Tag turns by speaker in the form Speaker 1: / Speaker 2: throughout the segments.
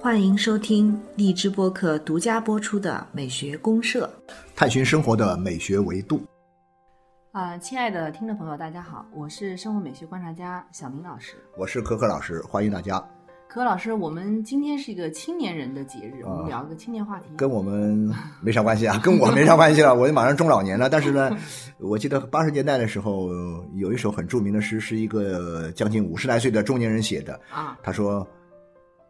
Speaker 1: 欢迎收听荔枝播客独家播出的《美学公社》，
Speaker 2: 探寻生活的美学维度。
Speaker 1: 啊、亲爱的听众朋友，大家好，我是生活美学观察家小明老师。
Speaker 2: 我是可可老师，欢迎大家。
Speaker 1: 可老师，我们今天是一个青年人的节日，我
Speaker 2: 啊
Speaker 1: 们聊一个青年话题。
Speaker 2: 跟我们没啥关系啊，跟我没啥关系了，我就马上中老年了。但是呢，我记得八十年代的时候，有一首很著名的诗，是一个将近五十来岁的中年人写的。
Speaker 1: 啊，
Speaker 2: 他说：“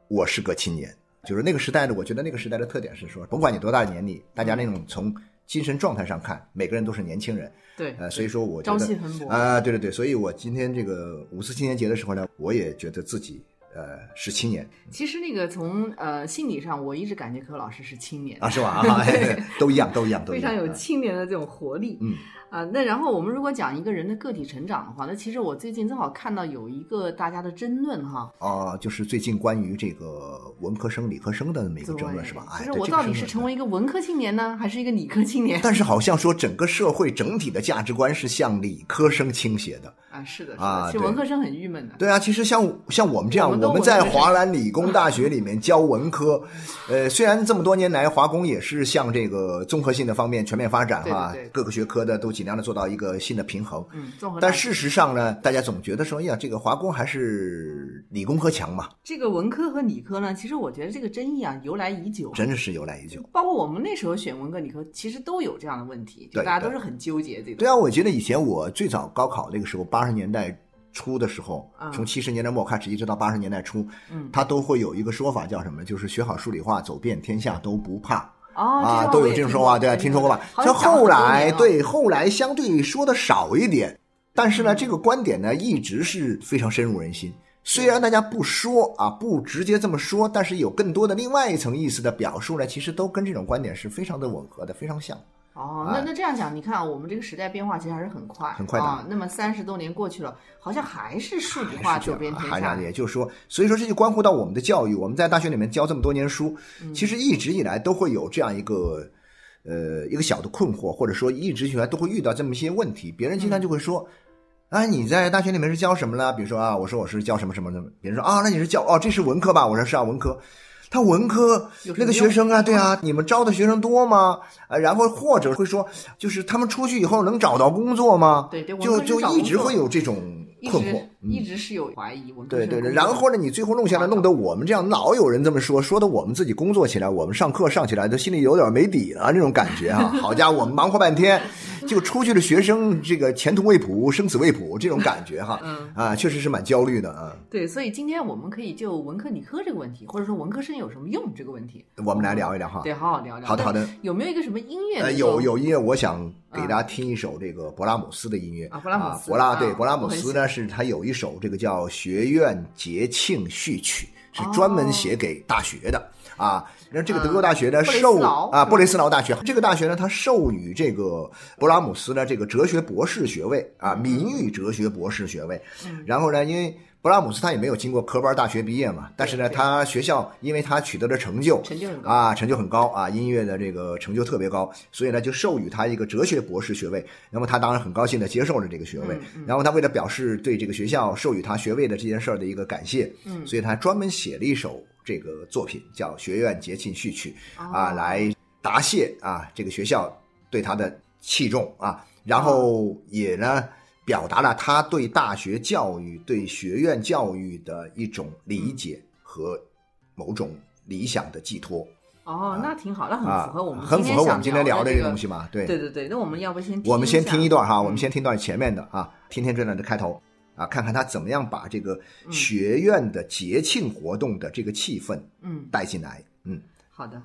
Speaker 2: 我是个青年。”就是那个时代的，我觉得那个时代的特点是说，甭管你多大的年龄，大家那种从精神状态上看，每个人都是年轻人。
Speaker 1: 对，
Speaker 2: 呃，所以说我觉得啊、对对对，所以我今天这个五四青年节的时候呢，我也觉得自己呃是青年
Speaker 1: 其实那个从呃心理上，我一直感觉柯老师是青年
Speaker 2: 啊，是吧？啊，都一样，都一样，都一样，
Speaker 1: 非常有
Speaker 2: 啊
Speaker 1: 青年的这种活力。
Speaker 2: 嗯
Speaker 1: 啊，那然后我们如果讲一个人的个体成长的话，那其实我最近正好看到有一个大家的争论哈，
Speaker 2: 啊，就是最近关于这个文科生、理科生的那么一个争论是吧？哎，
Speaker 1: 就是我到底是成为一个文科青年呢，还是一个理科青年？
Speaker 2: 但是好像说整个社会整体的价值观是向理科生倾斜的。
Speaker 1: 啊，是的，是的，
Speaker 2: 啊
Speaker 1: 其实文科生很郁闷的。
Speaker 2: 对啊，其实像像我们这样，
Speaker 1: 我们
Speaker 2: 在华南理工大学里面教文科，呃，虽然这么多年来华工也是向这个综合性的方面全面发展哈，各个学科的都尽量的做到一个新的平衡。
Speaker 1: 嗯，综合
Speaker 2: 但事实上呢，大家总觉得说，哎呀，这个华工还是理工科强嘛，
Speaker 1: 这个文科和理科呢，其实我觉得这个争议啊由来已久。
Speaker 2: 真的是由来已久。
Speaker 1: 包括我们那时候选文科理科，其实都有这样的问题，就大家都是很纠结这个。
Speaker 2: 对啊，我觉得以前我最早高考那个时候，八十年代初的时候
Speaker 1: 嗯，
Speaker 2: 从七十年代末开始一直到八十年代初，
Speaker 1: 嗯
Speaker 2: 它都会有一个说法叫什么？就是学好数理化，走遍天下都不怕。
Speaker 1: 哦，
Speaker 2: 啊，都有这种说法，对啊，听说过吧？
Speaker 1: 好
Speaker 2: 像后来对后来相对说的少一点，但是呢，这个观点呢一直是非常深入人心。虽然大家不说啊，不直接这么说，但是有更多的另外一层意思的表述呢，其实都跟这种观点是非常的吻合的，非常像。
Speaker 1: 哦，那那这样讲，你看啊，我们这个时代变化其实还是很快，
Speaker 2: 很快的
Speaker 1: 啊。那么三十多年过去了，好像还是数理化走遍天下。
Speaker 2: 也就是说，所以说这就关乎到我们的教育。我们在大学里面教这么多年书，
Speaker 1: 嗯
Speaker 2: 其实一直以来都会有这样一个呃一个小的困惑，或者说一直以来都会遇到这么一些问题。别人经常就会说。啊，你在大学里面是教什么呢？比如说啊，我说我是教什么什么的，别人说啊，那你是教哦，这是文科吧？我说是啊，文科。他文科那个学生啊，对啊，你们招的学生多吗？啊，然后或者会说，就是他们出去以后能找到工作吗？
Speaker 1: 对对
Speaker 2: 就就一直会有这种困惑。嗯
Speaker 1: 一直是有怀疑，
Speaker 2: 对对对，然后呢，你最后弄下来，弄得我们这样老有人这么说，说的我们自己工作起来，我们上课上起来都心里有点没底了那种感觉啊。好家伙，我们忙活半天，就出去的学生这个前途未卜，生死未卜这种感觉哈，
Speaker 1: 嗯。
Speaker 2: 啊，确实是蛮焦虑的啊。
Speaker 1: 对，所以今天我们可以就文科理科这个问题，或者说文科生有什么用这个问题，
Speaker 2: 我们来聊一聊哈。
Speaker 1: 对，好好聊聊。
Speaker 2: 好的。好的
Speaker 1: 有没有一个什么音乐
Speaker 2: 呃，有有音乐，我想给大家听一首这个勃拉姆斯的音乐。
Speaker 1: 啊勃拉姆斯。
Speaker 2: 勃拉
Speaker 1: 啊
Speaker 2: 对勃拉姆斯呢，是他有一首这个叫《学院节庆序曲》，是专门写给大学的啊。那这个德国大学呢，授啊布雷斯劳大学这个大学呢，它授予这个勃拉姆斯呢这个哲学博士学位啊，名誉哲学博士学位。
Speaker 1: 嗯
Speaker 2: 然后呢，因为勃拉姆斯他也没有经过科班大学毕业嘛，但是呢，他学校因为他取得了成就，
Speaker 1: 成就很高
Speaker 2: 啊，成就很高啊，音乐的这个成就特别高，所以呢就授予他一个哲学博士学位。那么他当然很高兴的接受了这个学位，
Speaker 1: 嗯
Speaker 2: 然后他为了表示对这个学校授予他学位的这件事儿的一个感谢，
Speaker 1: 嗯
Speaker 2: 所以他专门写了一首这个作品叫《学院节庆序曲》啊，
Speaker 1: 哦
Speaker 2: 来答谢啊这个学校对他的器重啊，然后也呢。表达了他对大学教育、对学院教育的一种理解和某种理想的寄托。
Speaker 1: 哦，那挺好，那很
Speaker 2: 啊，
Speaker 1: 符合我们
Speaker 2: 很符合我们今天聊的
Speaker 1: 的
Speaker 2: 这个东西嘛？对，
Speaker 1: 对对对，那我们要不先
Speaker 2: 我们先听一段哈，
Speaker 1: 嗯
Speaker 2: 我们先听段前面的啊，听听这段的开头啊，看看他怎么样把这个
Speaker 1: 嗯
Speaker 2: 学院的节庆活动的这个气氛
Speaker 1: 嗯，
Speaker 2: 带进来。嗯，
Speaker 1: 好的。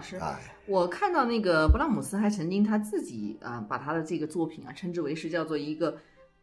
Speaker 1: 师，
Speaker 2: 哎，
Speaker 1: 我看到那个勃拉姆斯还曾经他自己啊、把他的这个作品啊称之为是叫做一个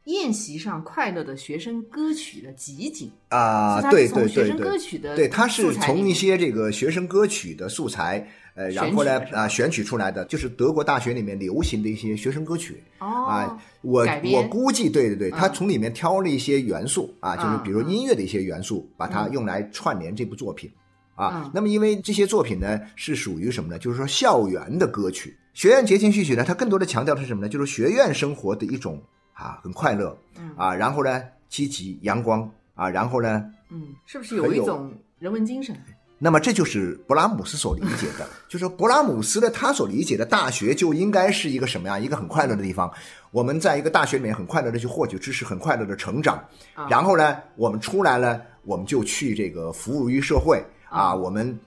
Speaker 1: 宴席上快乐的学生歌曲的集锦
Speaker 2: 啊，
Speaker 1: 是他
Speaker 2: 对对
Speaker 1: 学生
Speaker 2: 对对
Speaker 1: 歌曲的
Speaker 2: 对，他是从一些这个学生歌曲的素材，呃，然后呢啊选取出来的，就是德国大学里面流行的一些学生歌曲。
Speaker 1: 哦
Speaker 2: 啊，我我估计，对对对，他
Speaker 1: 嗯
Speaker 2: 从里面挑了一些元素啊，就是比如音乐的一些元素，把它
Speaker 1: 嗯
Speaker 2: 用来串联这部作品啊
Speaker 1: 嗯。
Speaker 2: 那么，因为这些作品呢是属于什么呢？就是说校园的歌曲，学院节庆序曲呢，它更多的强调的是什么呢？就是学院生活的一种啊，很快乐
Speaker 1: 嗯
Speaker 2: 啊，然后呢积极阳光啊，然后呢
Speaker 1: 嗯，是不是有一种人文精神？
Speaker 2: 那么这就是勃拉姆斯所理解的，就是说勃拉姆斯的，他所理解的大学就应该是一个什么样？一个很快乐的地方。我们在一个大学里面很快乐的去获取知识，很快乐的成长。
Speaker 1: 啊
Speaker 2: 然后呢，我们出来了，我们就去这个服务于社会啊，
Speaker 1: 啊
Speaker 2: 我们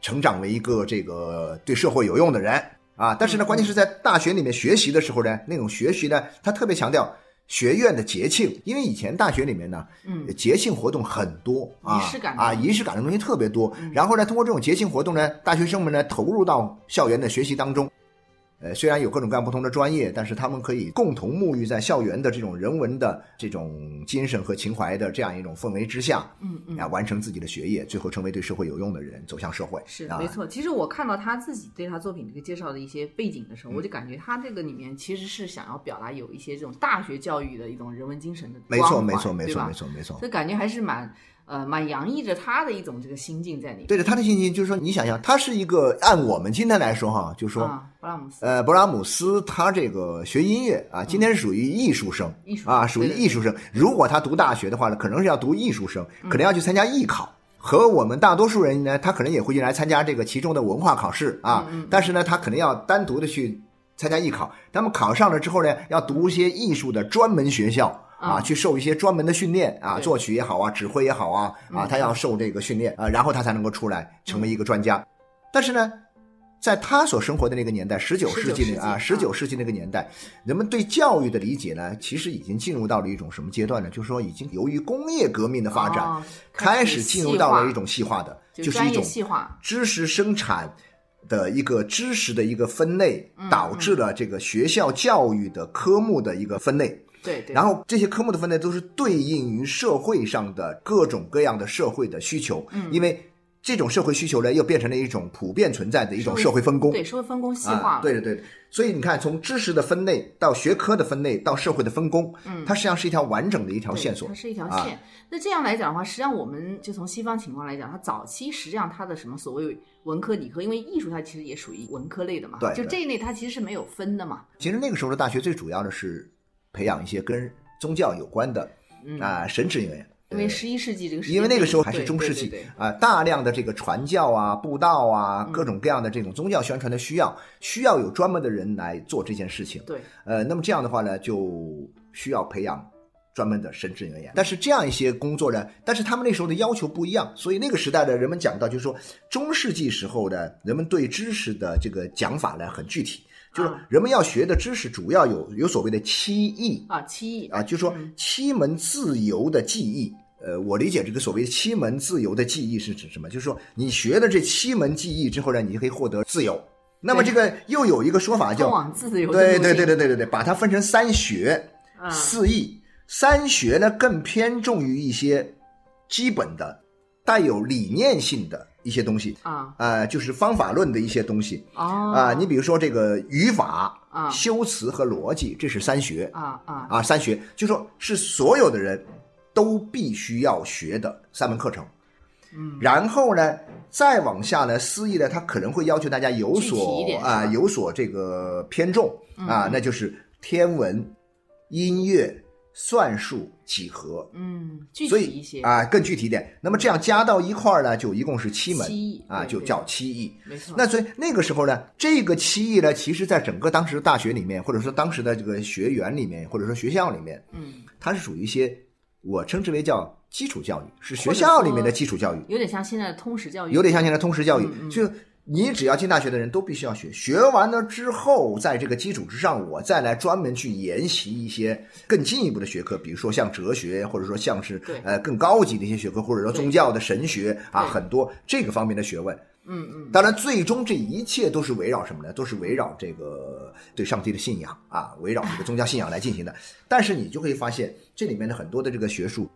Speaker 2: 成长为一个这个对社会有用的人啊。但是呢，
Speaker 1: 嗯
Speaker 2: 关键是在大学里面学习的时候呢，那种学习呢，他特别强调。学院的节庆，因为以前大学里面呢，
Speaker 1: 嗯
Speaker 2: 节庆活动很多啊，
Speaker 1: 仪式感
Speaker 2: 啊，仪式感的东西特别多。
Speaker 1: 嗯
Speaker 2: 然后呢，通过这种节庆活动呢，大学生们呢投入到校园的学习当中。呃，虽然有各种各样不同的专业，但是他们可以共同沐浴在校园的这种人文的这种精神和情怀的这样一种氛围之下，
Speaker 1: 嗯嗯
Speaker 2: 啊，完成自己的学业，最后成为对社会有用的人，走向社会。啊
Speaker 1: 是没错，其实我看到他自己对他作品这个介绍的一些背景的时候，
Speaker 2: 嗯
Speaker 1: 我就感觉他这个里面其实是想要表达有一些这种大学教育的一种人文精神的
Speaker 2: 没错，没错，没错，没错，没错。
Speaker 1: 所以感觉还是蛮呃蛮洋溢着他的一种这个心境在里面。
Speaker 2: 对着他的心境，就是说，你想想，他是一个按我们今天来说哈，就是说，
Speaker 1: 啊，勃拉姆斯，
Speaker 2: 呃，勃拉姆斯他这个学音乐啊，今天是属于艺术生，
Speaker 1: 艺术
Speaker 2: 啊，属于艺术生。如果他读大学的话呢，可能是要读艺术生，
Speaker 1: 嗯
Speaker 2: 可能要去参加艺考。和我们大多数人呢，他可能也会来参加这个其中的文化考试啊，
Speaker 1: 嗯
Speaker 2: 但是呢，他可能要单独的去参加艺考。那么考上了之后呢，要读一些艺术的专门学校啊，
Speaker 1: 嗯
Speaker 2: 去受一些专门的训练啊，作曲也好啊，指挥也好啊，啊，
Speaker 1: 嗯
Speaker 2: 他要受这个训练啊，然后他才能够出来成为一个专家。但是呢，在他所生活的那个年代，十九世纪
Speaker 1: 19世纪
Speaker 2: 那啊，十九世纪那个年代，人们对教育的理解呢，其实已经进入到了一种什么阶段呢？就是说，已经由于工业革命的发展，
Speaker 1: 哦
Speaker 2: 开始进入到了一种细化的，
Speaker 1: 就
Speaker 2: 是一种知识生产的一个知识的一个分类，
Speaker 1: 嗯
Speaker 2: 导致了这个学校教育的科目的一个分类。
Speaker 1: 对对，
Speaker 2: 然后这些科目的分类都是对应于社会上的各种各样的社会的需求，
Speaker 1: 嗯
Speaker 2: 因为这种社会需求呢，又变成了一种普遍存在的一种社会分工。
Speaker 1: 对社会分工细化
Speaker 2: 对对对，所以你看，从知识的分类到学科的分类到社会的分工，
Speaker 1: 嗯
Speaker 2: 它实际上是一条完整的一条线索
Speaker 1: 它。是一条
Speaker 2: 啊
Speaker 1: 线。那这样来讲的话，实际上我们就从西方情况来讲，它早期实际上它的什么所谓文科、理科，因为艺术它其实也属于文科类的嘛，
Speaker 2: 对对
Speaker 1: 就这一类它其实是没有分的嘛。
Speaker 2: 其实那个时候的大学最主要的是培养一些跟宗教有关的
Speaker 1: 嗯
Speaker 2: 啊神职人员。
Speaker 1: 因为十一世纪这个
Speaker 2: 因为那个时候还是中世纪啊，大量的这个传教啊、布道啊，
Speaker 1: 嗯
Speaker 2: 各种各样的这种宗教宣传的需要，需要有专门的人来做这件事情。
Speaker 1: 对，
Speaker 2: 呃，那么这样的话呢，就需要培养专门的神职人员。但是这样一些工作呢，但是他们那时候的要求不一样，所以那个时代的人们讲到，就是说中世纪时候的人们对知识的这个讲法呢很具体，就是
Speaker 1: 啊
Speaker 2: 人们要学的知识主要有有所谓的七艺
Speaker 1: 啊，七艺
Speaker 2: 啊，就是说
Speaker 1: 嗯
Speaker 2: 七门自由的技艺。呃，我理解这个所谓七门自由的技艺是指什么？就是说你学了这七门技艺之后呢，你就可以获得自由。那么这个又有一个说法叫
Speaker 1: 自由
Speaker 2: 对对对对对对对，把它分成三学、
Speaker 1: 啊
Speaker 2: 四艺。三学呢更偏重于一些基本的、带有理念性的一些东西，
Speaker 1: 啊。
Speaker 2: 呃，就是方法论的一些东西。
Speaker 1: 哦。
Speaker 2: 啊、你比如说这个语法、
Speaker 1: 啊。
Speaker 2: 修辞和逻辑，这是三学。
Speaker 1: 啊啊。
Speaker 2: 啊，三学。就说是所有的人都必须要学的三门课程。
Speaker 1: 嗯，
Speaker 2: 然后呢，再往下呢，思义呢，它可能会要求大家有所啊、
Speaker 1: 吧？
Speaker 2: 有所这个偏重。啊、
Speaker 1: 嗯
Speaker 2: 那就是天文、音乐、算术、几何。
Speaker 1: 嗯，具体一些
Speaker 2: 啊、更具体一点。那么这样加到一块儿呢，就一共是七门啊，就叫七艺。
Speaker 1: 没错。
Speaker 2: 那所以那个时候呢，这个七艺呢，其实在整个当时的大学里面，或者说当时的这个学员里面，或者说学校里面，
Speaker 1: 嗯，
Speaker 2: 它是属于一些我称之为叫基础教育，是学校里面的基础教育。
Speaker 1: 有点像现在的通识教育，
Speaker 2: 有点像现在通识教育，
Speaker 1: 嗯嗯
Speaker 2: 就你只要进大学的人都必须要学，学完了之后，在这个基础之上，我再来专门去研习一些更进一步的学科，比如说像哲学，或者说像是呃更高级的一些学科，或者说宗教的神学啊，很多这个方面的学问。
Speaker 1: 嗯嗯，
Speaker 2: 当然，最终这一切都是围绕什么呢？都是围绕这个对上帝的信仰啊，围绕这个宗教信仰来进行的。但是你就会发现，这里面的很多的这个学术，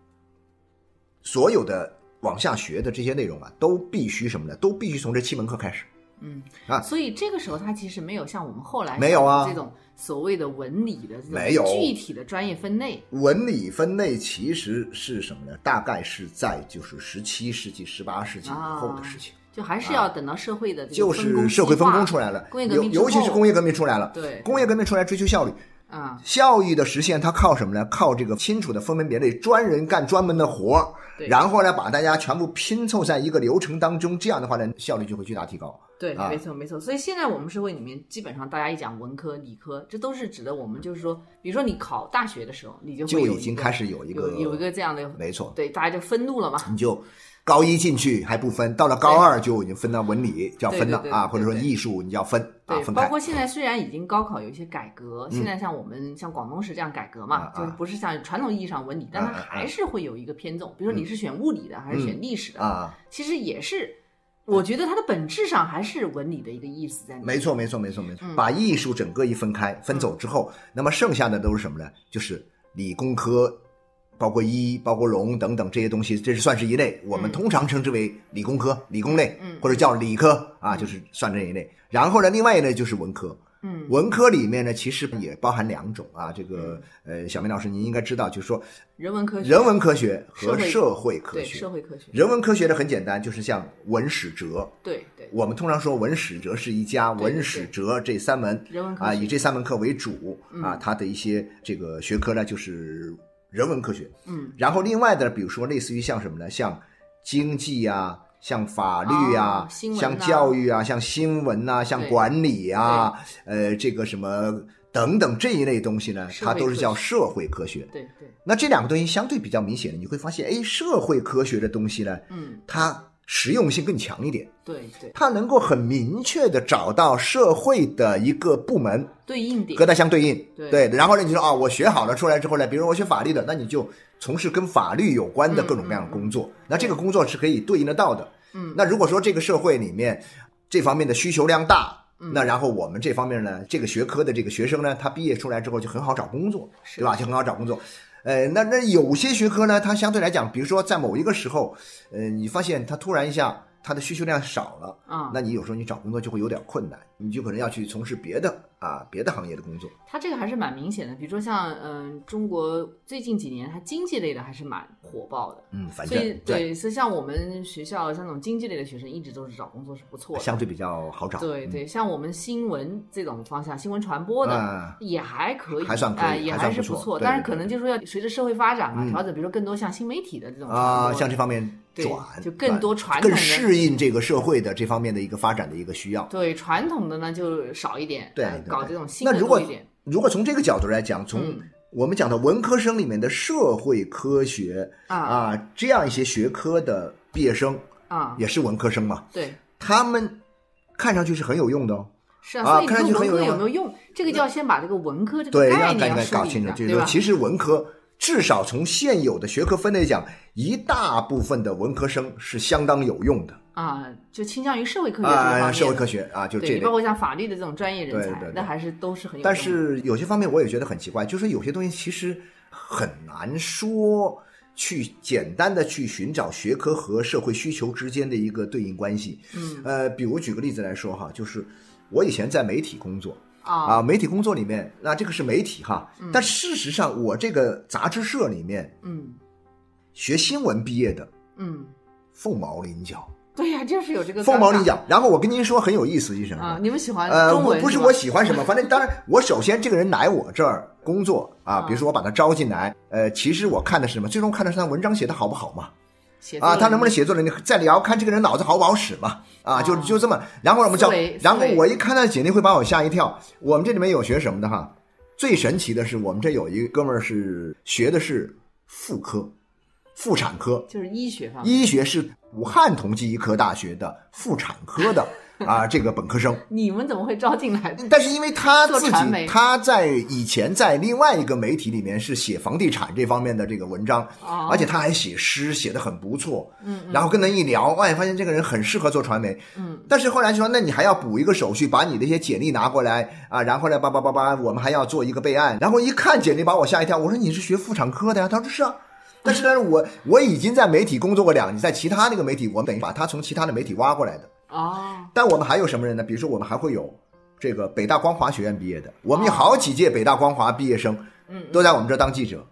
Speaker 2: 所有的往下学的这些内容啊，都必须什么呢？都必须从这七门课开始。
Speaker 1: 嗯
Speaker 2: 啊
Speaker 1: 所以这个时候他其实没有像我们后来
Speaker 2: 没有啊
Speaker 1: 这种所谓的文理的这
Speaker 2: 没有
Speaker 1: 种具体的专业分类。
Speaker 2: 文理分类其实是什么呢？大概是在就是十七世纪、十八世纪以后的事情。
Speaker 1: 就还是要等到社会的这个
Speaker 2: 就是社会分工出来了，
Speaker 1: 工业革命
Speaker 2: 尤尤其是工业革命出来了，
Speaker 1: 对
Speaker 2: 工业革命出来追求效率，
Speaker 1: 啊，
Speaker 2: 效益的实现，它靠什么呢？靠这个清楚的分门别类，专人干专门的活儿，
Speaker 1: 对
Speaker 2: 然后呢，把大家全部拼凑在一个流程当中，这样的话呢，效率就会巨大提高。
Speaker 1: 对，
Speaker 2: 啊
Speaker 1: 没错没错。所以现在我们社会里面，基本上大家一讲文科、理科，这都是指的我们就是说，比如说你考大学的时候，你就
Speaker 2: 就已经开始有一个
Speaker 1: 有有一个这样的，
Speaker 2: 没错，
Speaker 1: 对，大家就分路了嘛。
Speaker 2: 你就高一进去还不分，到了高二就已经分到文理，就要分了啊，或者说艺术你就要分啊。
Speaker 1: 包括现在虽然已经高考有一些改革，现在像我们像广东是这样改革嘛就是不是像传统意义上文理，但它还是会有一个偏重。比如说你是选物理的还是选历史的，
Speaker 2: 啊，
Speaker 1: 其实也是，我觉得它的本质上还是文理的一个意思在里面。
Speaker 2: 没错，没错，没错，没错。
Speaker 1: 嗯
Speaker 2: 把艺术整个一分开，分走之后，那么剩下的都是什么呢？就是理工科，包括医、包括农等等这些东西，这是算是一类。我们
Speaker 1: 嗯
Speaker 2: 通常称之为理工科、理工类，
Speaker 1: 嗯
Speaker 2: 或者叫理科啊，就是算这一类。然后呢，另外一类就是文科。
Speaker 1: 嗯，
Speaker 2: 文科里面呢，其实也包含两种啊。这个呃，小明老师您应该知道，就是说
Speaker 1: 人文科学、
Speaker 2: 人文科学和
Speaker 1: 社会。
Speaker 2: 科
Speaker 1: 对
Speaker 2: 学。
Speaker 1: 社会科学，
Speaker 2: 人文科学的很简单，就是像文史哲，
Speaker 1: 对对。
Speaker 2: 我们通常说文史哲是一家，文史哲这三门啊，
Speaker 1: 人文科学。
Speaker 2: 以这三门课为主啊
Speaker 1: 嗯，
Speaker 2: 它的一些这个学科呢就是人文科学。
Speaker 1: 嗯。
Speaker 2: 然后另外的，比如说类似于像什么呢？像经济啊、像法律呀、
Speaker 1: 啊。
Speaker 2: 像教育啊、像新闻呐、像管理啊，呃，这个什么等等这一类东西呢，它都是叫社会科学。
Speaker 1: 对对，
Speaker 2: 那这两个东西相对比较明显的，你会发现，哎，社会科学的东西呢，
Speaker 1: 嗯。
Speaker 2: 它实用性更强一点。
Speaker 1: 对对，
Speaker 2: 它能够很明确的找到社会的一个部门
Speaker 1: 对应点
Speaker 2: 和它相对应，
Speaker 1: 对
Speaker 2: 然后呢，你就说啊，我学好了出来之后呢，比如我学法律的，那你就从事跟法律有关的各种各样的工作，那这个工作是可以对应得到的。
Speaker 1: 嗯
Speaker 2: 那如果说这个社会里面这方面的需求量大，
Speaker 1: 嗯
Speaker 2: 那然后我们这方面呢，这个学科的这个学生呢，他毕业出来之后就很好找工作，对吧？就很好找工作。呃，那那有些学科呢，它相对来讲，比如说在某一个时候，呃，你发现它突然一下它的需求量少了，
Speaker 1: 啊，
Speaker 2: 那你有时候你找工作就会有点困难，你就可能要去从事别的啊别的行业的工作。
Speaker 1: 它这个还是蛮明显的。比如说像嗯、中国最近几年它经济类的还是蛮火爆的，
Speaker 2: 嗯，反
Speaker 1: 所以
Speaker 2: 正
Speaker 1: 对，所以像我们学校像那种经济类的学生，一直都是找工作是不错的。
Speaker 2: 相对比较好找。
Speaker 1: 对对，像我们新闻这种方向，新闻传播的。
Speaker 2: 啊，
Speaker 1: 也还可以，
Speaker 2: 还算可以
Speaker 1: 哎也
Speaker 2: 还是不错
Speaker 1: 但是可能就是说要随着社会发展嘛，
Speaker 2: 嗯
Speaker 1: 调整，比如说更多像新媒体的这种
Speaker 2: 啊，像这方面
Speaker 1: 对
Speaker 2: 转，
Speaker 1: 就更多传统
Speaker 2: 更适应这个社会的这方面的一个发展的一个需要。
Speaker 1: 对传统的呢就少一点，
Speaker 2: 对
Speaker 1: 搞这种新
Speaker 2: 那如果
Speaker 1: 的多一点。
Speaker 2: 如果从这个角度来讲，从
Speaker 1: 嗯
Speaker 2: 我们讲的文科生里面的社会科学
Speaker 1: 啊
Speaker 2: 啊这样一些学科的毕业生，
Speaker 1: 啊，
Speaker 2: 也是文科生嘛，
Speaker 1: 对，
Speaker 2: 他们看上去是很有用的哦。
Speaker 1: 是啊，所以
Speaker 2: 啊看上
Speaker 1: 你说文科
Speaker 2: 去很有用啊
Speaker 1: 有没有用？这个就要先把这个文科这个
Speaker 2: 对，
Speaker 1: 概念要梳理
Speaker 2: 搞清楚？就是说，其实文科至少从现有的学科分类讲，一大部分的文科生是相当有用的
Speaker 1: 啊，就倾向于社会科学这个
Speaker 2: 啊，社会科学啊，就这
Speaker 1: 包。括像法律的这种专业人才
Speaker 2: 对对对，
Speaker 1: 那还是都是很有用。
Speaker 2: 但是有些方面我也觉得很奇怪，就是有些东西其实很难说去简单的去寻找学科和社会需求之间的一个对应关系。
Speaker 1: 嗯
Speaker 2: 呃，比如举个例子来说哈，就是我以前在媒体工作
Speaker 1: 啊。
Speaker 2: 啊，媒体工作里面，那这个是媒体哈，但事实上我这个杂志社里面
Speaker 1: 嗯。
Speaker 2: 学新闻毕业的
Speaker 1: 嗯，
Speaker 2: 凤毛麟角，
Speaker 1: 对呀，就是有这个
Speaker 2: 凤毛麟角。然后我跟您说很有意思医生。
Speaker 1: 啊。你们喜欢
Speaker 2: 呃，我不是我喜欢什么，反正当然，我首先这个人来我这儿工作啊，
Speaker 1: 啊。
Speaker 2: 比如说我把他招进来，呃，其实我看的是什么？最终看的是他文章写的好不好嘛，啊，他能不能
Speaker 1: 能
Speaker 2: 写作能力？再聊看这个人脑子好不好使嘛，啊，就
Speaker 1: 哦
Speaker 2: 就这么，然后我们招
Speaker 1: 思维，
Speaker 2: 然后我一看他的简历会把我吓一跳。我们这里面有学什么的哈？最神奇的是，我们这有一个哥们儿是学的是妇科，妇产科，
Speaker 1: 就是医学方面
Speaker 2: 医学是武汉同济医科大学的妇产科的啊这个本科生。
Speaker 1: 你们怎么会招进来？
Speaker 2: 但是因为他自己他在以前在另外一个媒体里面是写房地产这方面的这个文章，
Speaker 1: 哦
Speaker 2: 而且他还写诗，写的很不错。嗯，然后跟他一聊，哎，发现这个人很适合做传媒。嗯，但是后来就说，那你还要补一个手续，把你的一些简历拿过来啊，然后呢，叭叭叭叭，我们还要做一个备案。然后一看简历，把我吓一跳，我说你是学妇产科的呀？他说是啊。但是呢，我我已经在媒体工作过两年，在其他那个媒体，我们等于把他从其他的媒体挖过来的。
Speaker 1: 哦，
Speaker 2: 但我们还有什么人呢？比如说，我们还会有这个北大光华学院毕业的，我们有好几届北大光华毕业生，
Speaker 1: 嗯，
Speaker 2: 都在我们这儿当记者。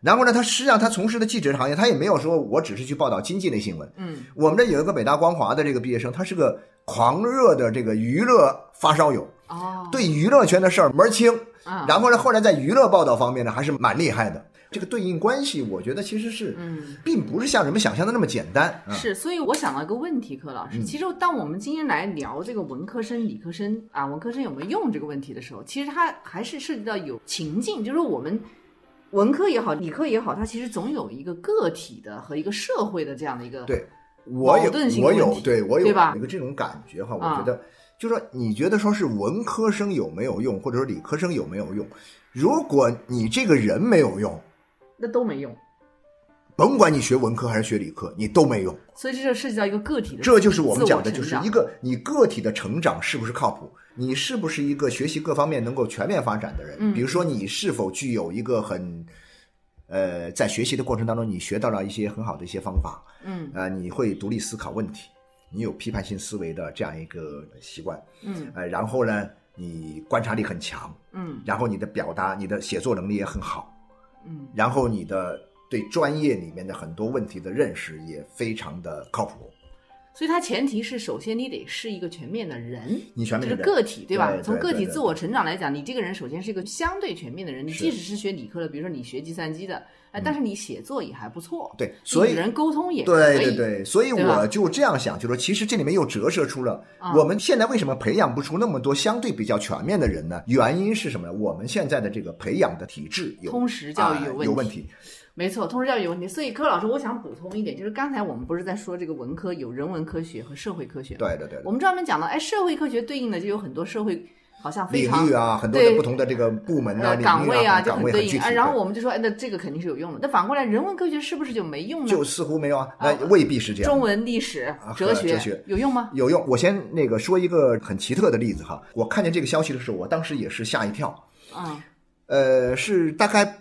Speaker 2: 然后呢，他实际上他从事的记者行业，他也没有说我只是去报道经济类新闻。
Speaker 1: 嗯，
Speaker 2: 我们这有一个北大光华的这个毕业生，他是个狂热的这个娱乐发烧友，
Speaker 1: 哦，
Speaker 2: 对娱乐圈的事儿门儿清。
Speaker 1: 啊，
Speaker 2: 然后呢，后来在娱乐报道方面呢，还是蛮厉害的。这个对应关系，我觉得其实是，
Speaker 1: 嗯，
Speaker 2: 并不是像人们想象的那么简单啊。
Speaker 1: 是，所以我想到一个问题，柯老
Speaker 2: 嗯
Speaker 1: 师，其实当我们今天来聊这个文科生、理科生啊，文科生有没有用这个问题的时候，其实它还是涉及到有情境，就是我们文科也好，理科也好，它其实总有一个个体的和一个社会的这样的一个
Speaker 2: 对我有我有对我有
Speaker 1: 对吧
Speaker 2: 一个这种感觉哈，我
Speaker 1: 啊
Speaker 2: 觉得就是说，你觉得说是文科生有没有用，或者说理科生有没有用？如果你这个人没有用，
Speaker 1: 那都没用，
Speaker 2: 甭管你学文科还是学理科，你都没用。
Speaker 1: 所以这就涉及到一个个体的，
Speaker 2: 这就是我们讲的，就是一个你个体的成长是不是靠谱？你是不是一个学习各方面能够全面发展的人？
Speaker 1: 嗯
Speaker 2: 比如说，你是否具有一个很，呃，在学习的过程当中，你学到了一些很好的一些方法，
Speaker 1: 嗯
Speaker 2: 啊、你会独立思考问题，你有批判性思维的这样一个习惯，
Speaker 1: 嗯
Speaker 2: 呃，然后呢，你观察力很强，
Speaker 1: 嗯
Speaker 2: 然后你的表达、你的写作能力也很好，
Speaker 1: 嗯
Speaker 2: 然后你的对专业里面的很多问题的认识也非常的靠谱。
Speaker 1: 所以它前提是，首先你得是一个全面的人，
Speaker 2: 你全面
Speaker 1: 就是个体，对吧？
Speaker 2: 对对
Speaker 1: 从个体自我成长来讲，你这个人首先是一个相对全面的人。你即使是学理科的，比如说你学计算机的，哎，但是你写作也还不错，
Speaker 2: 对所以
Speaker 1: 与人沟通也
Speaker 2: 对对对，所以我就这样想，就说其实这里面又折射出了
Speaker 1: 啊
Speaker 2: 我们现在为什么培养不出那么多相对比较全面的人呢？原因是什么？我们现在的这个培养的体制有
Speaker 1: 通识教育
Speaker 2: 啊
Speaker 1: 有问题
Speaker 2: 有问题。
Speaker 1: 没错，通识教育有问题。所以柯老师，我想补充一点，就是刚才我们不是在说这个文科有人文科学和社会科学？
Speaker 2: 对对对对，
Speaker 1: 我们专门讲到，哎，社会科学对应的就有很多社会好像非常
Speaker 2: 领域啊，很多的不同的这个部门啊、
Speaker 1: 呃岗位啊，就
Speaker 2: 岗位具体。
Speaker 1: 很对应啊。然后我们就说，哎，那这个肯定是有用的。那反过来，人文科学是不是就没用呢？
Speaker 2: 就似乎没有啊，那未必是这样。
Speaker 1: 中文、历史
Speaker 2: 啊、
Speaker 1: 哲学
Speaker 2: 哲学
Speaker 1: 有用吗？
Speaker 2: 有用。我先那个说一个很奇特的例子哈，我看见这个消息的时候，我当时也是吓一跳。
Speaker 1: 嗯
Speaker 2: 呃，是大概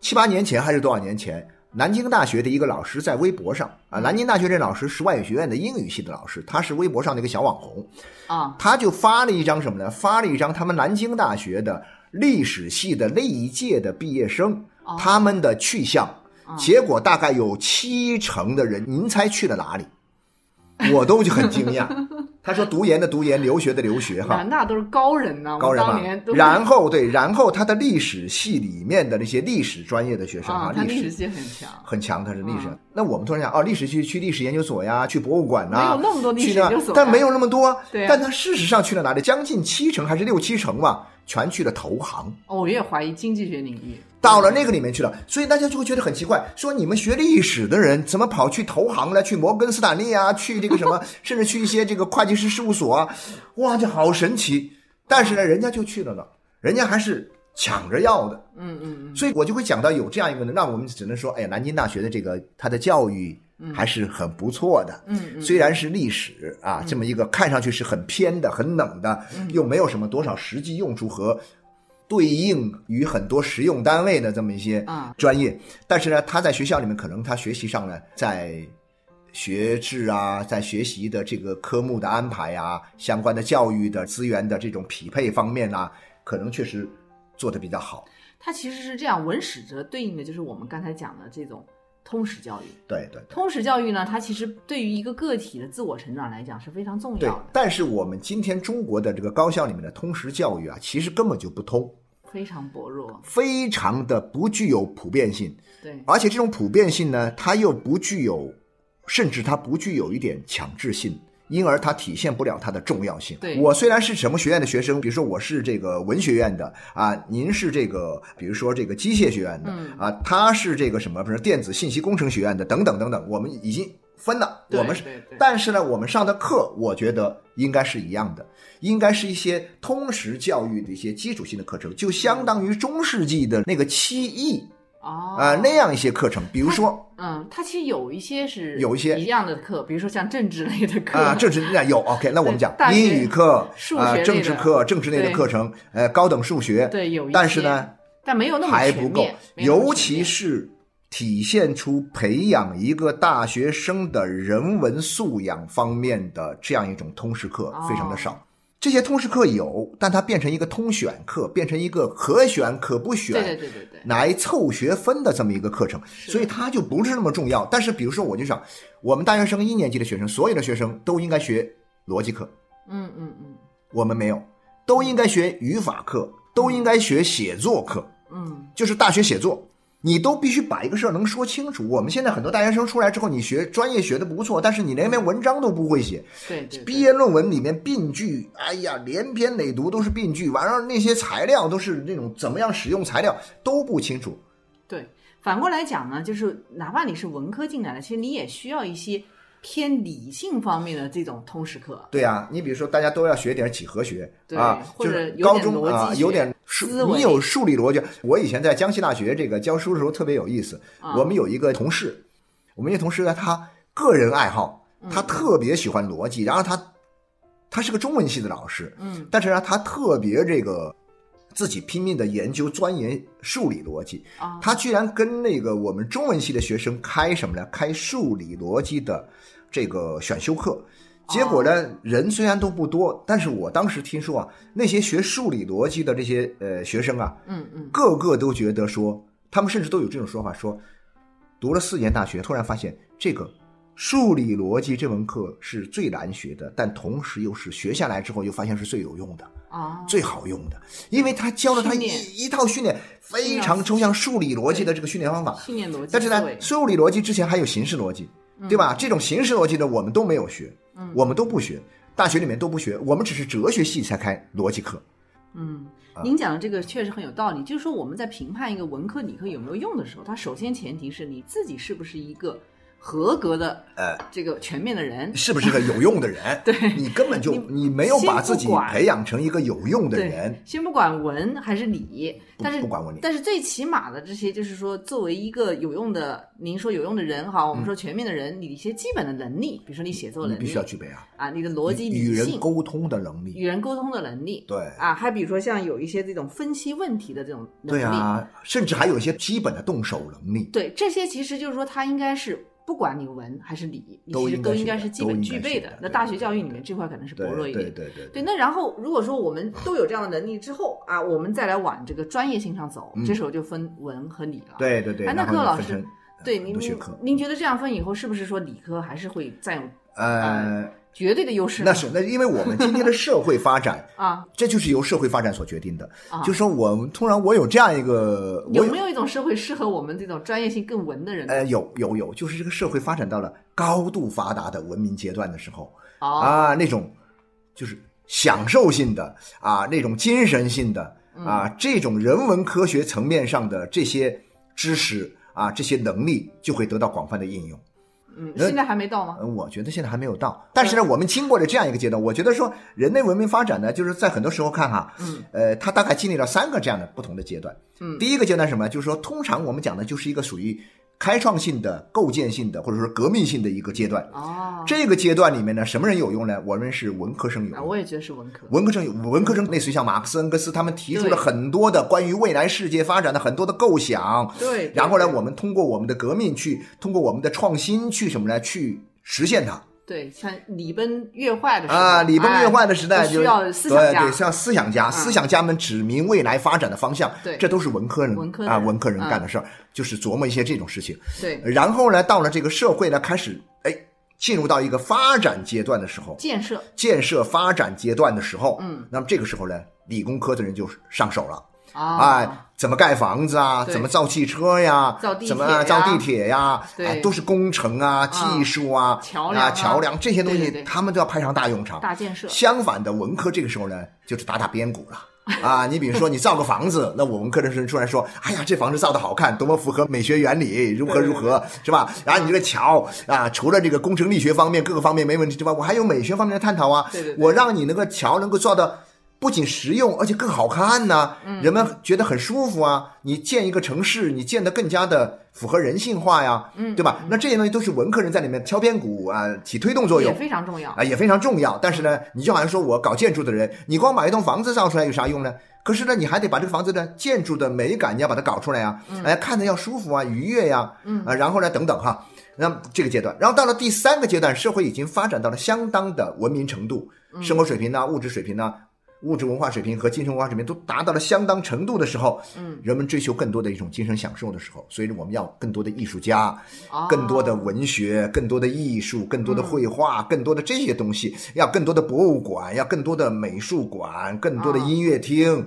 Speaker 2: 七八年前还是多少年前？南京大学的一个老师在微博上啊，南京大学这老师是外语学院的英语系的老师，他是微博上的一个小网红，
Speaker 1: 啊
Speaker 2: 他就发了一张什么呢？发了一张他们南京大学的历史系的那一届的毕业生
Speaker 1: 哦
Speaker 2: 他们的去向，
Speaker 1: 哦
Speaker 2: 结果大概有七成的人，您猜去了哪里？我都就很惊讶。他说读研的读研，留学的留学，哈，
Speaker 1: 南大都是高人呢，
Speaker 2: 高人嘛。然后对，然后他的历史系里面的那些历史专业的学生
Speaker 1: 啊，他历史系很强，
Speaker 2: 很强，他是历史
Speaker 1: 嗯。
Speaker 2: 那我们突然想，哦，历史系去历史研究所呀，去博物馆呐，
Speaker 1: 没有那么多历史研究所呀
Speaker 2: 但没有那么多。但他事实上去了哪里？将近七成还是六七成吧，全去了投行。
Speaker 1: 哦我也怀疑经济学领域
Speaker 2: 到了那个里面去了，所以大家就会觉得很奇怪，说你们学历史的人怎么跑去投行了？去摩根斯坦利啊，去这个什么，甚至去一些这个会计师事务所啊，哇，这好神奇！但是呢，人家就去了呢，人家还是抢着要的，
Speaker 1: 嗯嗯嗯，
Speaker 2: 所以我就会讲到有这样一个呢，那我们只能说，哎呀，南京大学的这个它的教育还是很不错的，
Speaker 1: 嗯嗯。
Speaker 2: 虽然是历史啊，这么一个看上去是很偏的、很冷的，
Speaker 1: 嗯。
Speaker 2: 又没有什么多少实际用处和对应于很多实用单位的这么一些
Speaker 1: 啊。
Speaker 2: 专业，但是呢，他在学校里面可能他学习上呢，在学制啊，在学习的这个科目的安排啊，相关的教育的资源的这种匹配方面啊，可能确实做得比较好。
Speaker 1: 它其实是这样，文史哲对应的就是我们刚才讲的这种通识教育。
Speaker 2: 对对对。
Speaker 1: 通识教育呢，它其实对于一个个体的自我成长来讲是非常重要的，，
Speaker 2: 但是我们今天中国的这个高校里面的通识教育啊，其实根本就不通，
Speaker 1: 非常薄弱。
Speaker 2: 非常的不具有普遍性，
Speaker 1: 对，
Speaker 2: 而且这种普遍性呢，它又不具有，甚至它不具有一点强制性。因而它体现不了它的重要性。
Speaker 1: 对
Speaker 2: 我虽然是什么学院的学生，比如说我是这个文学院的啊，您是这个，比如说这个机械学院的、
Speaker 1: 嗯
Speaker 2: 啊，他是这个什么，比如说电子信息工程学院的等等等等，我们已经分了，我们是但是呢，我们上的课，我觉得应该是一样的，应该是一些通识教育的一些基础性的课程，就相当于中世纪的那个七艺
Speaker 1: 哦。
Speaker 2: 啊、那样一些课程，比如说
Speaker 1: 嗯，它其实有一些是
Speaker 2: 有一些
Speaker 1: 一样的课，比如说像政治类的课。
Speaker 2: 啊，政治那有 OK，那我们讲英语课啊、
Speaker 1: 数学
Speaker 2: 政治课、政治类的课程，呃，高等数学，
Speaker 1: 对有一些，
Speaker 2: 但是呢
Speaker 1: 但没有那么
Speaker 2: 还不够
Speaker 1: 全面，
Speaker 2: 尤其是体现出培养一个大学生的人文素养方面的这样一种通识课非常的少。
Speaker 1: 哦
Speaker 2: 这些通识课有，但它变成一个通选课，变成一个可选可不选，
Speaker 1: 对对对对对，
Speaker 2: 来凑学分的这么一个课程，所以它就不是那么重要。但是比如说，我就想，我们大学生一年级的学生，所有的学生都应该学逻辑课，
Speaker 1: 嗯嗯嗯。
Speaker 2: 我们没有，都应该学语法课，都应该学写作课。
Speaker 1: 嗯，
Speaker 2: 就是大学写作，你都必须把一个事儿能说清楚。我们现在很多大学生出来之后，你学专业学的不错，但是你连篇文章都不会写，
Speaker 1: 对
Speaker 2: 毕业论文里面病句，哎呀，连篇累牍都是病句，完了那些材料都是那种怎么样使用材料都不清楚。
Speaker 1: 对，反过来讲呢，就是哪怕你是文科进来的，其实你也需要一些偏理性方面的这种通识课。
Speaker 2: 对啊，你比如说大家都要学点几何学
Speaker 1: 对
Speaker 2: 啊，
Speaker 1: 或者
Speaker 2: 高中啊
Speaker 1: 逻辑学
Speaker 2: 有点数
Speaker 1: 思，维
Speaker 2: 你有数理逻辑。我以前在江西大学这个教书的时候特别有意思，
Speaker 1: 啊
Speaker 2: 我们有一个同事，我们一个同事呢，他个人爱好，
Speaker 1: 嗯
Speaker 2: 他特别喜欢逻辑，然后他他是个中文系的老师，
Speaker 1: 嗯
Speaker 2: 但是呢，他特别这个自己拼命的研究钻研数理逻辑，
Speaker 1: 啊，
Speaker 2: 他居然跟那个我们中文系的学生开什么呢？开数理逻辑的这个选修课。结果呢，人虽然都不多，但是我当时听说啊，那些学数理逻辑的这些呃学生啊，
Speaker 1: 嗯嗯。
Speaker 2: 个个都觉得说，他们甚至都有这种说法，说读了四年大学，突然发现这个数理逻辑这门课是最难学的，但同时又是学下来之后又发现是最有用的。
Speaker 1: 啊，
Speaker 2: 最好用的，因为他教了他一一套训练，非常抽象数理逻辑的这个训练方法。
Speaker 1: 训练逻辑
Speaker 2: 但是呢，数理逻辑之前还有形式逻辑，对吧？这种形式逻辑呢，我们都没有学，我们都不学，大学里面都不学，我们只是哲学系才开逻辑课。
Speaker 1: 嗯，
Speaker 2: 啊
Speaker 1: 您讲的这个确实很有道理。就是说，我们在评判一个文科、理科有没有用的时候，它首先前提是你自己是不是一个合格的
Speaker 2: 呃，
Speaker 1: 这个全面的人。
Speaker 2: 是不是个有用的人？
Speaker 1: 对。
Speaker 2: 你根本就
Speaker 1: 你
Speaker 2: 你没有把自己培养成一个有用的人，，
Speaker 1: 先不管文还是理，但是
Speaker 2: 不管文理。
Speaker 1: 但是最起码的这些，就是说，作为一个有用的，您说有用的人哈，我们说全面的人，你一些基本的能力，比如说你写作能力
Speaker 2: 必须要具备啊，
Speaker 1: 啊，你的逻辑
Speaker 2: 与
Speaker 1: 理性、
Speaker 2: 人沟通的能力。
Speaker 1: 与人沟通的能力，
Speaker 2: 对。
Speaker 1: 啊，还比如说像有一些这种分析问题的这种能力，
Speaker 2: 对啊，甚至还有一些基本的动手能力。
Speaker 1: 对，这些其实就是说，它应该是不管你文还是理，你其实
Speaker 2: 都应该是
Speaker 1: 基本具备的
Speaker 2: 的。
Speaker 1: 那大学教育里面这块可能是薄弱一点。
Speaker 2: 对对对
Speaker 1: 对，那然后如果说我们都有这样的能力之后啊，我们再来往这个专业性上走，这时候就分文和理了。
Speaker 2: 嗯对对对。
Speaker 1: 哎，那
Speaker 2: 然后
Speaker 1: 柯老师对您您您觉得这样分以后，是不是说理科还是会占有
Speaker 2: 呃，
Speaker 1: 绝对的优势？
Speaker 2: 那是那，因为我们今天的社会发展，
Speaker 1: 啊，
Speaker 2: 这就是由社会发展所决定的。
Speaker 1: 啊
Speaker 2: 就说我们突然我有这样一个，我
Speaker 1: 有没有一种社会适合我们这种专业性更文的人呢？
Speaker 2: 呃有有有，就是这个社会发展到了高度发达的文明阶段的时候
Speaker 1: 哦，
Speaker 2: 啊，那种就是享受性的啊，那种精神性的啊，
Speaker 1: 嗯
Speaker 2: 这种人文科学层面上的这些知识啊，这些能力就会得到广泛的应用。
Speaker 1: 嗯，现在还没到吗？
Speaker 2: 嗯，我觉得现在还没有到，但是呢，我们经过了这样一个阶段，我觉得说人类文明发展呢，就是在很多时候看哈，
Speaker 1: 嗯，
Speaker 2: 呃，它大概经历了三个这样的不同的阶段。
Speaker 1: 嗯
Speaker 2: 第一个阶段是什么？就是说，通常我们讲的就是一个属于开创性的、构建性的，或者说革命性的一个阶段。
Speaker 1: 哦，
Speaker 2: 这个阶段里面呢，什么人有用呢？我认为是文科生有
Speaker 1: 啊，
Speaker 2: 用。
Speaker 1: 我也觉得是文科。
Speaker 2: 文科生有文科生，类似于像马克思、恩格斯他们提出了很多的关于未来世界发展的很多的构想，
Speaker 1: 对，
Speaker 2: 然后呢，我们通过我们的革命去，通过我们的创新去什么呢？去实现它。
Speaker 1: 对，像礼崩乐坏的时代
Speaker 2: 啊，礼崩乐坏的
Speaker 1: 哎
Speaker 2: 时代就
Speaker 1: 都需要思想家
Speaker 2: 对思想家，
Speaker 1: 嗯
Speaker 2: 思想家们指明未来发展的方向，
Speaker 1: 对
Speaker 2: 这都是文科人啊，
Speaker 1: 文科的人
Speaker 2: 文科人
Speaker 1: 嗯
Speaker 2: 干的事儿，就是琢磨一些这种事情。
Speaker 1: 对
Speaker 2: 然后呢，到了这个社会呢，开始哎，进入到一个发展阶段的时候，
Speaker 1: 建设，
Speaker 2: 建设发展阶段的时候，
Speaker 1: 嗯，
Speaker 2: 那么这个时候呢，理工科的人就上手了。
Speaker 1: 啊，
Speaker 2: 哎，怎么盖房子啊？怎么造汽车呀？
Speaker 1: 造地
Speaker 2: 怎么
Speaker 1: 铁
Speaker 2: 造地铁呀？
Speaker 1: 对
Speaker 2: 哎，都是工程啊、技术啊、啊、
Speaker 1: 桥梁啊
Speaker 2: 桥梁这些东西，他们都要派上大用场。
Speaker 1: 大建设
Speaker 2: 相反的，文科这个时候呢，就是打打边鼓了。啊，你比如说你造个房子，那我们科生生出来说，哎呀，这房子造的好看，多么符合美学原理，如何如何，是吧？然后你这个桥啊，除了这个工程力学方面各个方面没问题之外，我还有美学方面的探讨啊。
Speaker 1: 对对对
Speaker 2: 我让你那个桥能够造的不仅实用，而且更好看呐、
Speaker 1: 嗯
Speaker 2: 人们觉得很舒服啊。你建一个城市，你建得更加的符合人性化呀，嗯，对吧？那这些东西都是文科人在里面敲边鼓啊，起推动作用也。
Speaker 1: 非常重要。
Speaker 2: 啊，也非常重要。但是呢，你就好像说我搞建筑的人，你光把一栋房子造出来有啥用呢？可是呢，你还得把这个房子的建筑的美感，你要把它搞出来呀，哎，看着要舒服啊，愉悦呀，嗯啊，然后呢，等等哈。那这个阶段，然后到了第三个阶段，社会已经发展到了相当的文明程度，生活水平呐、物质水平呐、物质文化水平和精神文化水平都达到了相当程度的时候，嗯，人们追求更多的一种精神享受的时候，所以我们要更多的艺术家，
Speaker 1: 哦。
Speaker 2: 更多的文学，更多的艺术，更多的绘画，更多的这些东西，要更多的博物馆，要更多的美术馆，更多的音乐厅，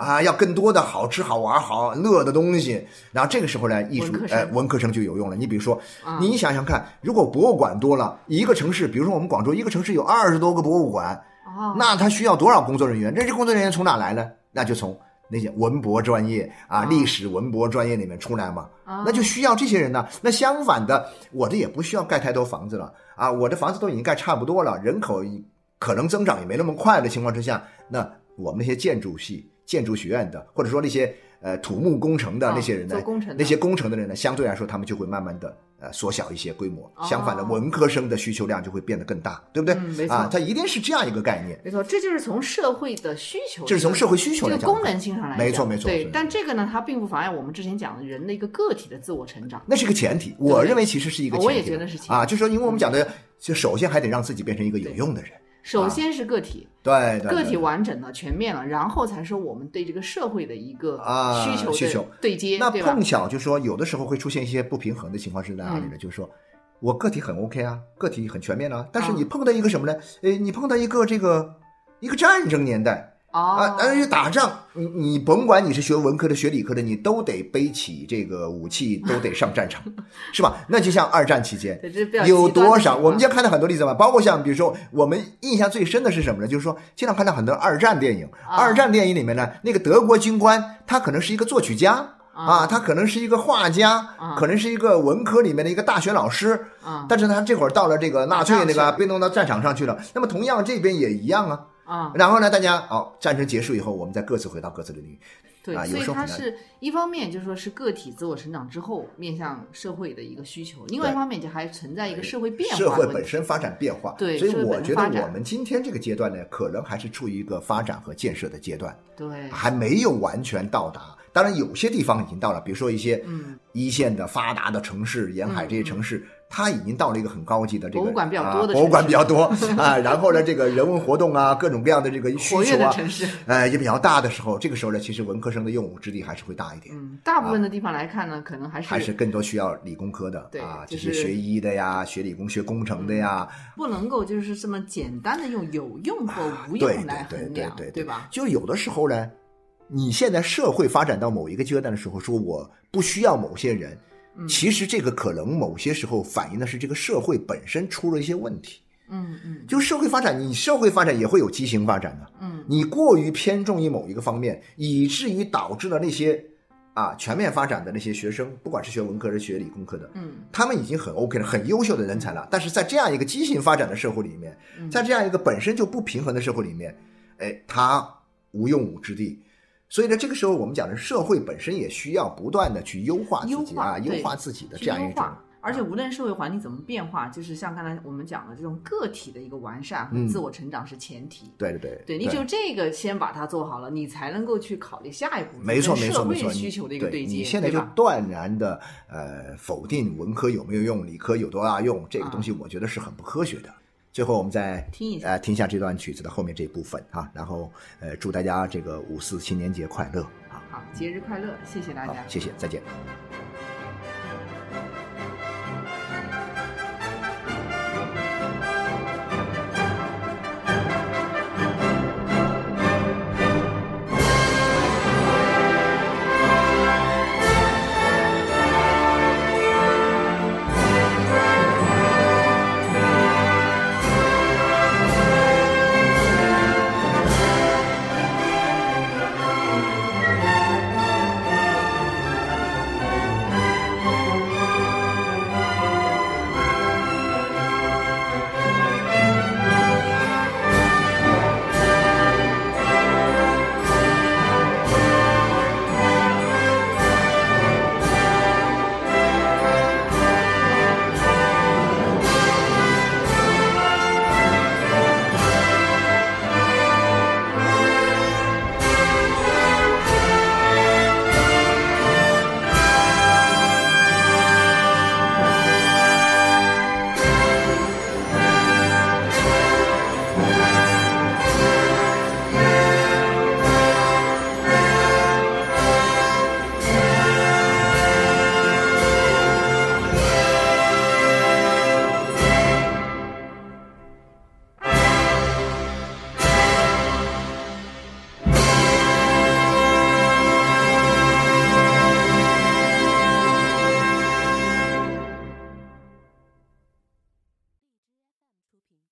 Speaker 2: 啊，要更多的好吃好玩好乐的东西。然后这个时候呢，艺术
Speaker 1: 文
Speaker 2: 呃文科生就有用了。你比如说，你想想看，如果博物馆多了，一个城市，比如说我们广州一个城市有二十多个博物馆，
Speaker 1: 哦，
Speaker 2: 那他需要多少工作人员？这些工作人员从哪来呢？那就从那些文博专业啊、历史文博专业里面出来嘛。那就需要这些人呢。那相反的，我的也不需要盖太多房子了啊，我的房子都已经盖差不多了，人口可能增长也没那么快的情况之下，那我们那些建筑系、建筑学院的，或者说那些呃土木工程的
Speaker 1: 啊
Speaker 2: 那些人呢，
Speaker 1: 做工程
Speaker 2: 那些工程的人呢，相对来说他们就会慢慢的呃缩小一些规模。
Speaker 1: 哦
Speaker 2: 相反的，文科生的需求量就会变得更大，对不对？
Speaker 1: 嗯没错
Speaker 2: 啊，它一定是这样一个概念。
Speaker 1: 没错，这就是从社会的需求，
Speaker 2: 这是从社会需求来讲
Speaker 1: 这个功能性上来讲，
Speaker 2: 没错没错
Speaker 1: 对，但这个呢，它并不妨碍我们之前讲的人的一个个体的自我成长。
Speaker 2: 那是一个前提，我认为其实是一个前提。
Speaker 1: 我也觉得是前提
Speaker 2: 啊，就是说，因为我们讲的，就首先还得让自己变成一个有用的人。
Speaker 1: 首先是个体，
Speaker 2: 对对，
Speaker 1: 个体完整了、全面了，然后才是我们对这个社会的一个
Speaker 2: 啊
Speaker 1: 需求
Speaker 2: 需求
Speaker 1: 对接，
Speaker 2: 那碰？巧就说有的时候会出现一些不平衡的情况是在哪里呢？
Speaker 1: 嗯
Speaker 2: 就是说我个体很 OK 啊，个体很全面啊，但是
Speaker 1: 啊
Speaker 2: 你碰到一个什么呢？呃，你碰到一个这个一个战争年代。啊，
Speaker 1: 哦，
Speaker 2: 而且打仗，你你甭管你是学文科的、学理科的，你都得背起这个武器，都得上战场，是吧？那就像二战期间有多少？我们今天看到很多例子嘛，包括像比如说，我们印象最深的是什么呢？就是说，经常看到很多二战电影，
Speaker 1: 啊
Speaker 2: 二战电影里面呢，那个德国军官他可能是一个作曲家。啊，他可能是一个画家，
Speaker 1: 啊
Speaker 2: 可能是一个文科里面的一个大学老师，
Speaker 1: 啊
Speaker 2: 但是他这会儿到了这个纳粹那个被弄到战场上去了。那么同样这边也一样啊，
Speaker 1: 啊，
Speaker 2: 然后呢，大家哦，战争结束以后，我们再各自回到各自的领域。
Speaker 1: 对，所以它是一方面就是说是个体自我成长之后面向社会的一个需求，另外一方面就还存在一个社会变化
Speaker 2: 社会本身发展变化，
Speaker 1: 对
Speaker 2: 所以我觉得我们今天这个阶段呢，可能还是处于一个发展和建设的阶段，
Speaker 1: 对，
Speaker 2: 还没有完全到达。当然，有些地方已经到了，比如说一些
Speaker 1: 嗯。
Speaker 2: 一线的发达的城市、沿海这些城市，它已经到了一个很高级的这个
Speaker 1: 博物馆比较多的
Speaker 2: 啊博物馆比较多啊。然后呢，这个人文活动啊，各种各样的这个需求啊，
Speaker 1: 城市。
Speaker 2: 呃，也比较大的时候，这个时候呢，其实文科生的用武之地还是会大一点。
Speaker 1: 嗯，大部分的地方来看呢，可能还是
Speaker 2: 还是更多需要理工科的
Speaker 1: 对
Speaker 2: 啊，
Speaker 1: 就是
Speaker 2: 学医的呀、学理工、学工程的呀，
Speaker 1: 不能够就是这么简单的用有用或无用来
Speaker 2: 对对
Speaker 1: 衡量，
Speaker 2: 对对
Speaker 1: 对吧？
Speaker 2: 就有的时候呢，你现在社会发展到某一个阶段的时候，说我不需要某些人，
Speaker 1: 嗯
Speaker 2: 其实这个可能某些时候反映的是这个社会本身出了一些问题。
Speaker 1: 嗯嗯
Speaker 2: 就社会发展，你社会发展也会有畸形发展的。
Speaker 1: 嗯，
Speaker 2: 你过于偏重于某一个方面，以至于导致了那些啊全面发展的那些学生，不管是学文科还是学理工科的，
Speaker 1: 嗯，
Speaker 2: 他们已经很 OK 了，很优秀的人才了。但是在这样一个畸形发展的社会里面，
Speaker 1: 嗯
Speaker 2: 在这样一个本身就不平衡的社会里面，哎，他无用武之地。所以呢，这个时候我们讲的社会本身也需要不断的去优化自己啊，
Speaker 1: 化
Speaker 2: 优化自己的这样一种。
Speaker 1: 而且无论社会环境怎么变化，就是像刚才我们讲的这种个体的一个完善和
Speaker 2: 嗯
Speaker 1: 自我成长是前提。
Speaker 2: 对对对，
Speaker 1: 对，你只有这个先把它做好了，你才能够去考虑下一步
Speaker 2: 没错没错没错，
Speaker 1: 社会需求的一个
Speaker 2: 对
Speaker 1: 接，
Speaker 2: 你现在就？断然的呃否定文科有没有用，理科有多大用，这个
Speaker 1: 啊
Speaker 2: 东西我觉得是很不科学的。最后我们再
Speaker 1: 听一下
Speaker 2: 呃听一下这段曲子的后面这一部分哈、然后呃祝大家这个五四青年节快乐啊！
Speaker 1: 好，节日快乐，谢谢大家，。
Speaker 2: 谢谢，再见。